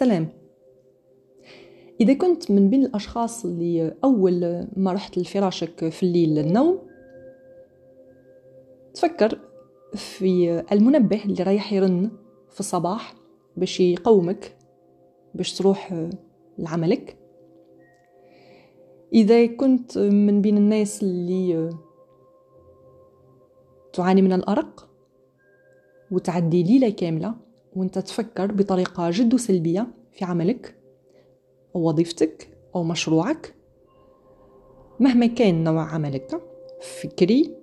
سلام. إذا كنت من بين الأشخاص اللي أول ما رحت لفراشك في الليل للنوم تفكر في المنبه اللي رايح يرن في الصباح باش يقومك باش تروح لعملك. إذا كنت من بين الناس اللي تعاني من الأرق وتعدي ليلة كاملة وانت تفكر بطريقة جد سلبية في عملك أو وظيفتك أو مشروعك مهما كان نوع عملك فكري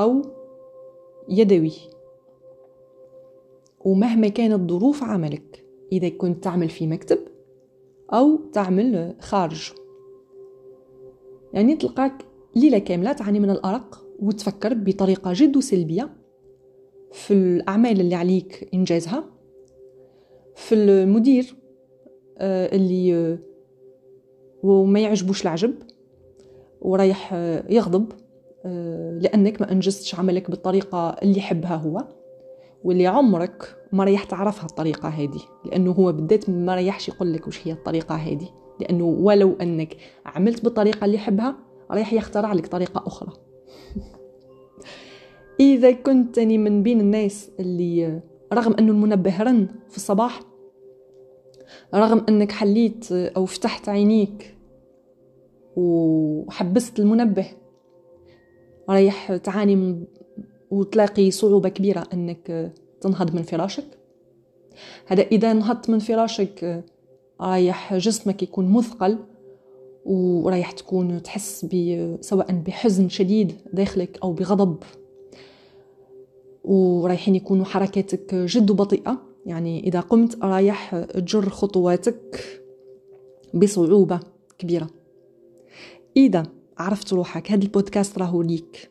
أو يدوي. ومهما كانت ظروف عملك إذا كنت تعمل في مكتب أو تعمل خارج. يعني تلقاك ليلة كاملة تعاني من الأرق وتفكر بطريقة جد سلبية في الأعمال اللي عليك إنجازها في المدير آه، اللي آه، وما يعجبوش العجب ورايح آه، يغضب لأنك ما أنجزتش عملك بالطريقة اللي يحبها هو واللي عمرك ما ريح تعرفها الطريقة هذه لأنه هو بالذات ما ريحش يقول لك وش هي الطريقة هذه لأنه ولو أنك عملت بالطريقة اللي يحبها رايح يخترع لك طريقة أخرى. إذا كنت من بين الناس اللي رغم أنه المنبه رن في الصباح رغم أنك حليت أو فتحت عينيك وحبست المنبه رايح تعاني وتلاقي صعوبة كبيرة أنك تنهض من فراشك. هذا إذا نهضت من فراشك رايح جسمك يكون مثقل ورايح تكون تحس سواء بحزن شديد داخلك أو بغضب. ورايحين يكونوا حركاتك جد بطيئة. يعني إذا قمت رايح تجر خطواتك بصعوبة كبيرة. إذا عرفت روحك هذا البودكاست راهو ليك.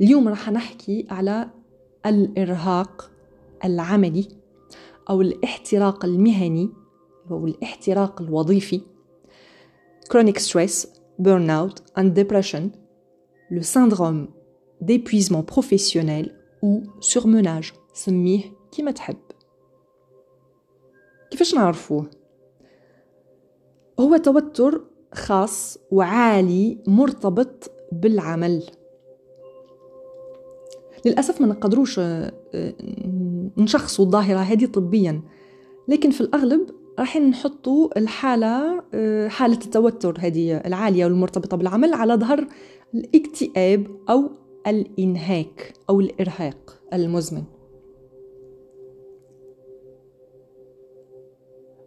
اليوم راح نحكي على الإرهاق العملي أو الاحتراق المهني أو الاحتراق الوظيفي. Chronic stress, burnout and depression, le syndrome d'épuisement professionnel ou surmenage سميه كيما تحب. كيفاش نعرفوه؟ هو توتر خاص وعالي مرتبط بالعمل. للأسف ما نقدروش آه، نشخصوا الظاهرة هذه طبيا لكن في الأغلب راح نحطوا الحالة آه، حالة التوتر هذه العالية والمرتبطة بالعمل على ظهر الاكتئاب أو الإنهاك أو الإرهاق المزمن.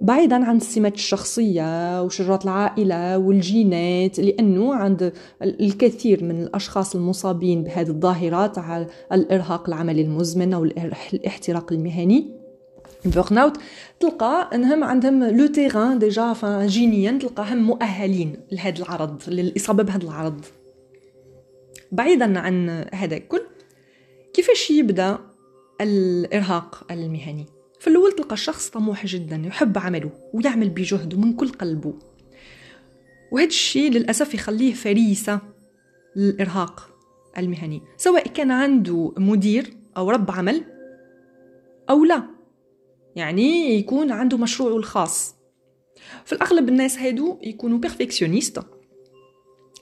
بعيدا عن السمات الشخصية وشجرات العائلة والجينات لأنه عند الكثير من الأشخاص المصابين بهذه الظاهرة تاع الإرهاق العملي المزمن أو الاحتراق المهني. ال burn out تلقى إنهم عندهم le terrain déjà جينيا تلقاهم مؤهلين لهذا العرض للإصابة بهذا العرض. بعيدا عن هذا الكل كيفاش يبدأ الإرهاق المهني؟ في الأول تلقى الشخص طموح جدا يحب عمله ويعمل بجهد ومن كل قلبه. وهذا الشيء للأسف يخليه فريسة للإرهاق المهني سواء كان عنده مدير أو رب عمل أو لا. يعني يكون عنده مشروعه الخاص. في الأغلب الناس هادو يكونوا بيرفكسيونيست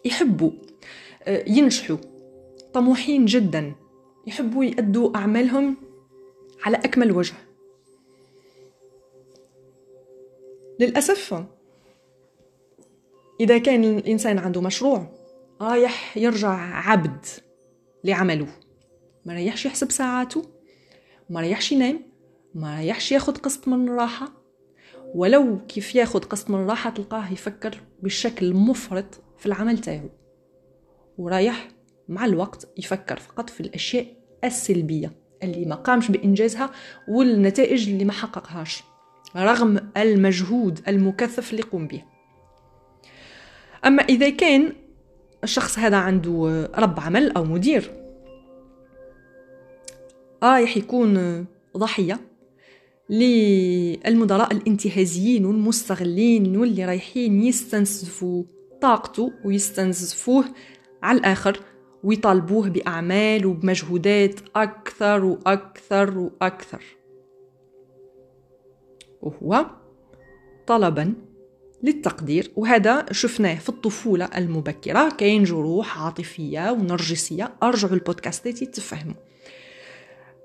يحبوا ينجحوا طموحين جدا يحبوا يأدوا أعمالهم على أكمل وجه. للأسف إذا كان الإنسان عنده مشروع رايح يرجع عبد لعمله. ما ريحش يحسب ساعاته ما ريحش ينام ما ريحش ياخد قسط من الراحة. ولو كيف ياخد قسط من الراحة تلقاه يفكر بشكل مفرط في العمل تاعو. ورايح مع الوقت يفكر فقط في الأشياء السلبية اللي ما قامش بإنجازها والنتائج اللي ما حققهاش رغم المجهود المكثف اللي قوم به. أما إذا كان الشخص هذا عنده رب عمل أو مدير رايح يكون ضحية للمدراء الانتهازيين والمستغلين واللي رايحين يستنزفوا طاقته ويستنزفوه على الآخر ويطالبوه بأعمال وبمجهودات أكثر وأكثر وأكثر. وهو طلبا للتقدير وهذا شفناه في الطفولة المبكرة. كاين جروح عاطفية ونرجسية. أرجعوا البودكاستات تفهموا.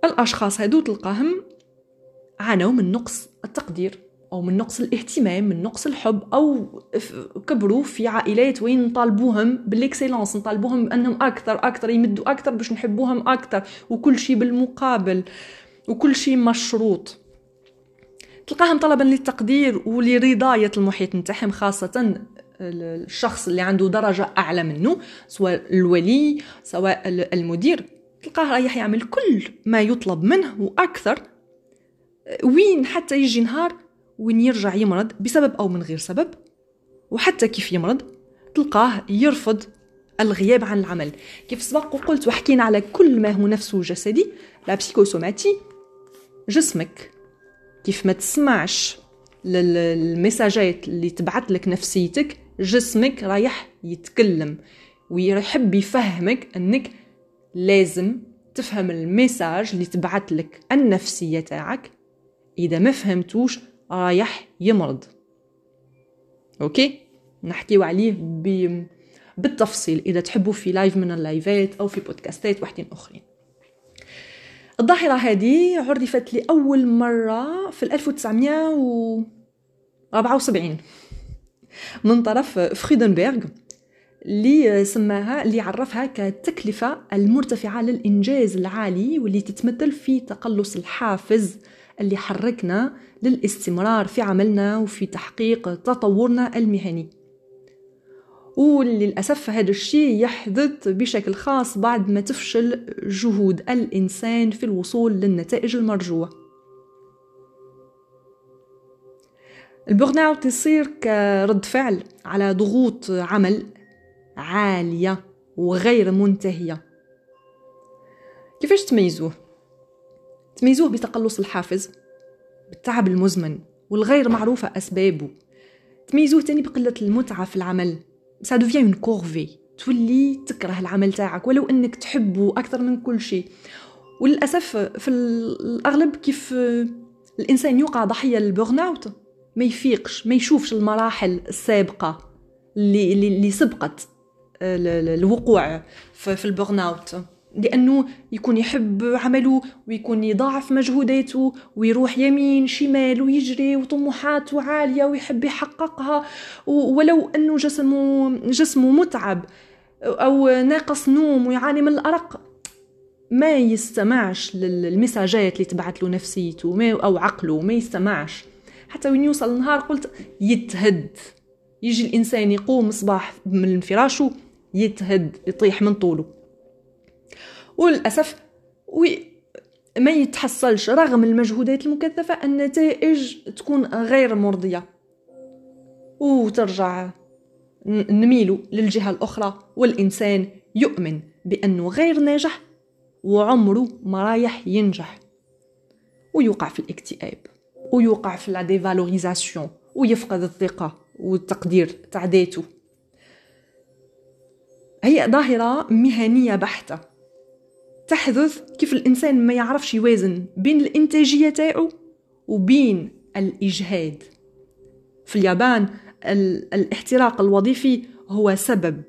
الأشخاص هادو تلقاهم عانوا من نقص التقدير. أو من نقص الاهتمام من نقص الحب أو كبروا في عائلات وين نطالبوهم بالاكسيلونس نطالبوهم بأنهم أكثر أكثر يمدوا أكثر باش نحبوهم أكثر وكل شيء بالمقابل وكل شيء مشروط. تلقاهم طلبا للتقدير ولرضاية المحيط نتاعهم خاصة الشخص اللي عنده درجة أعلى منه سواء الولي سواء المدير. تلقاه رايح يعمل كل ما يطلب منه وأكثر وين حتى يجي نهار وين يرجع يمرض بسبب أو من غير سبب وحتى كيف يمرض تلقاه يرفض الغياب عن العمل. كيف سبق وقلت وحكينا على كل ما هو نفسه جسدي لا بسيكوسوماتي جسمك. كيف ما تسمعش للمساجات اللي تبعت لك نفسيتك جسمك رايح يتكلم ويحب يفهمك أنك لازم تفهم الميساج اللي تبعت لك النفسية تاعك. إذا ما فهمتوش رايح يمرض. Okay؟ نحكيو عليه ب... بالتفصيل. إذا تحبوا في live من اللايفات أو في بودكاستات وحدين أخرين. الظاهرة هذه عرفت لأول مرة في 1974 من طرف فريدنبرغ اللي سماها اللي عرفها كالتكلفة المرتفعة للإنجاز العالي واللي تتمثل في تقلص الحافز اللي حركنا للاستمرار في عملنا وفي تحقيق تطورنا المهني. وللأسف هذا الشيء يحدث بشكل خاص بعد ما تفشل جهود الإنسان في الوصول للنتائج المرجوة. ال burn out يصير كرد فعل على ضغوط عمل عالية وغير منتهية. كيفاش تميزوه؟ تميزوه بتقلص الحافز بالتعب المزمن والغير معروفة أسبابه. تميزوه تاني بقلة المتعة في العمل. ça devient une corvée تولي تكره العمل تاعك ولو إنك تحبه أكثر من كل شيء. وللأسف في الأغلب كيف الإنسان يوقع ضحية لل burn out ما يفيقش ما يشوفش المراحل السابقة اللي اللي سبقت الوقوع في ال burn out لأنه يكون يحب عمله ويكون يضاعف مجهوداته ويروح يمين شمال ويجري وطموحاته عالية ويحب يحققها. ولو أنه جسمه جسمه متعب أو ناقص نوم ويعاني من الأرق ما يستمعش للمساجات اللي تبعت له نفسيته أو عقله ما يستمعش. حتى وين يوصل النهار قلت يتهد. يجي الإنسان يقوم صباح من فراشه يتهد يطيح من طوله. وللأسف ما يتحصلش رغم المجهودات المكثفة النتائج تكون غير مرضية. وترجع نميل للجهة الأخرى والإنسان يؤمن بأنه غير ناجح وعمره ما رايح ينجح. ويوقع في الاكتئاب ويوقع في لا ويفقد الثقة والتقدير تاع ذاته. هي ظاهرة مهنية بحتة. تحدث كيف الإنسان ما يعرفش يوازن بين الإنتاجية تاعو وبين الإجهاد. في اليابان الاحتراق الوظيفي هو سبب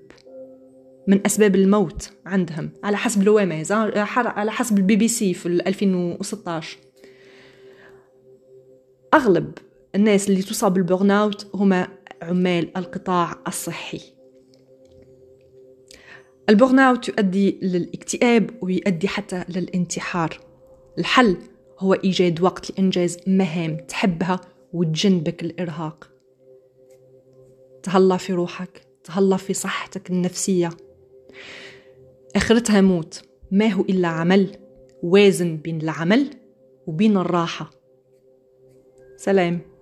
من أسباب الموت عندهم على حسب l'OMS على حسب البي بي سي في 2016 أغلب الناس اللي تصاب بال burn out هما عمال القطاع الصحي. ال burn out يؤدي للاكتئاب ويؤدي حتى للانتحار. الحل هو إيجاد وقت لإنجاز مهام تحبها وتجنبك الإرهاق. تهلا في روحك تهلا في صحتك النفسية. آخرتها موت. ما هو إلا عمل وازن بين العمل وبين الراحة. سلام.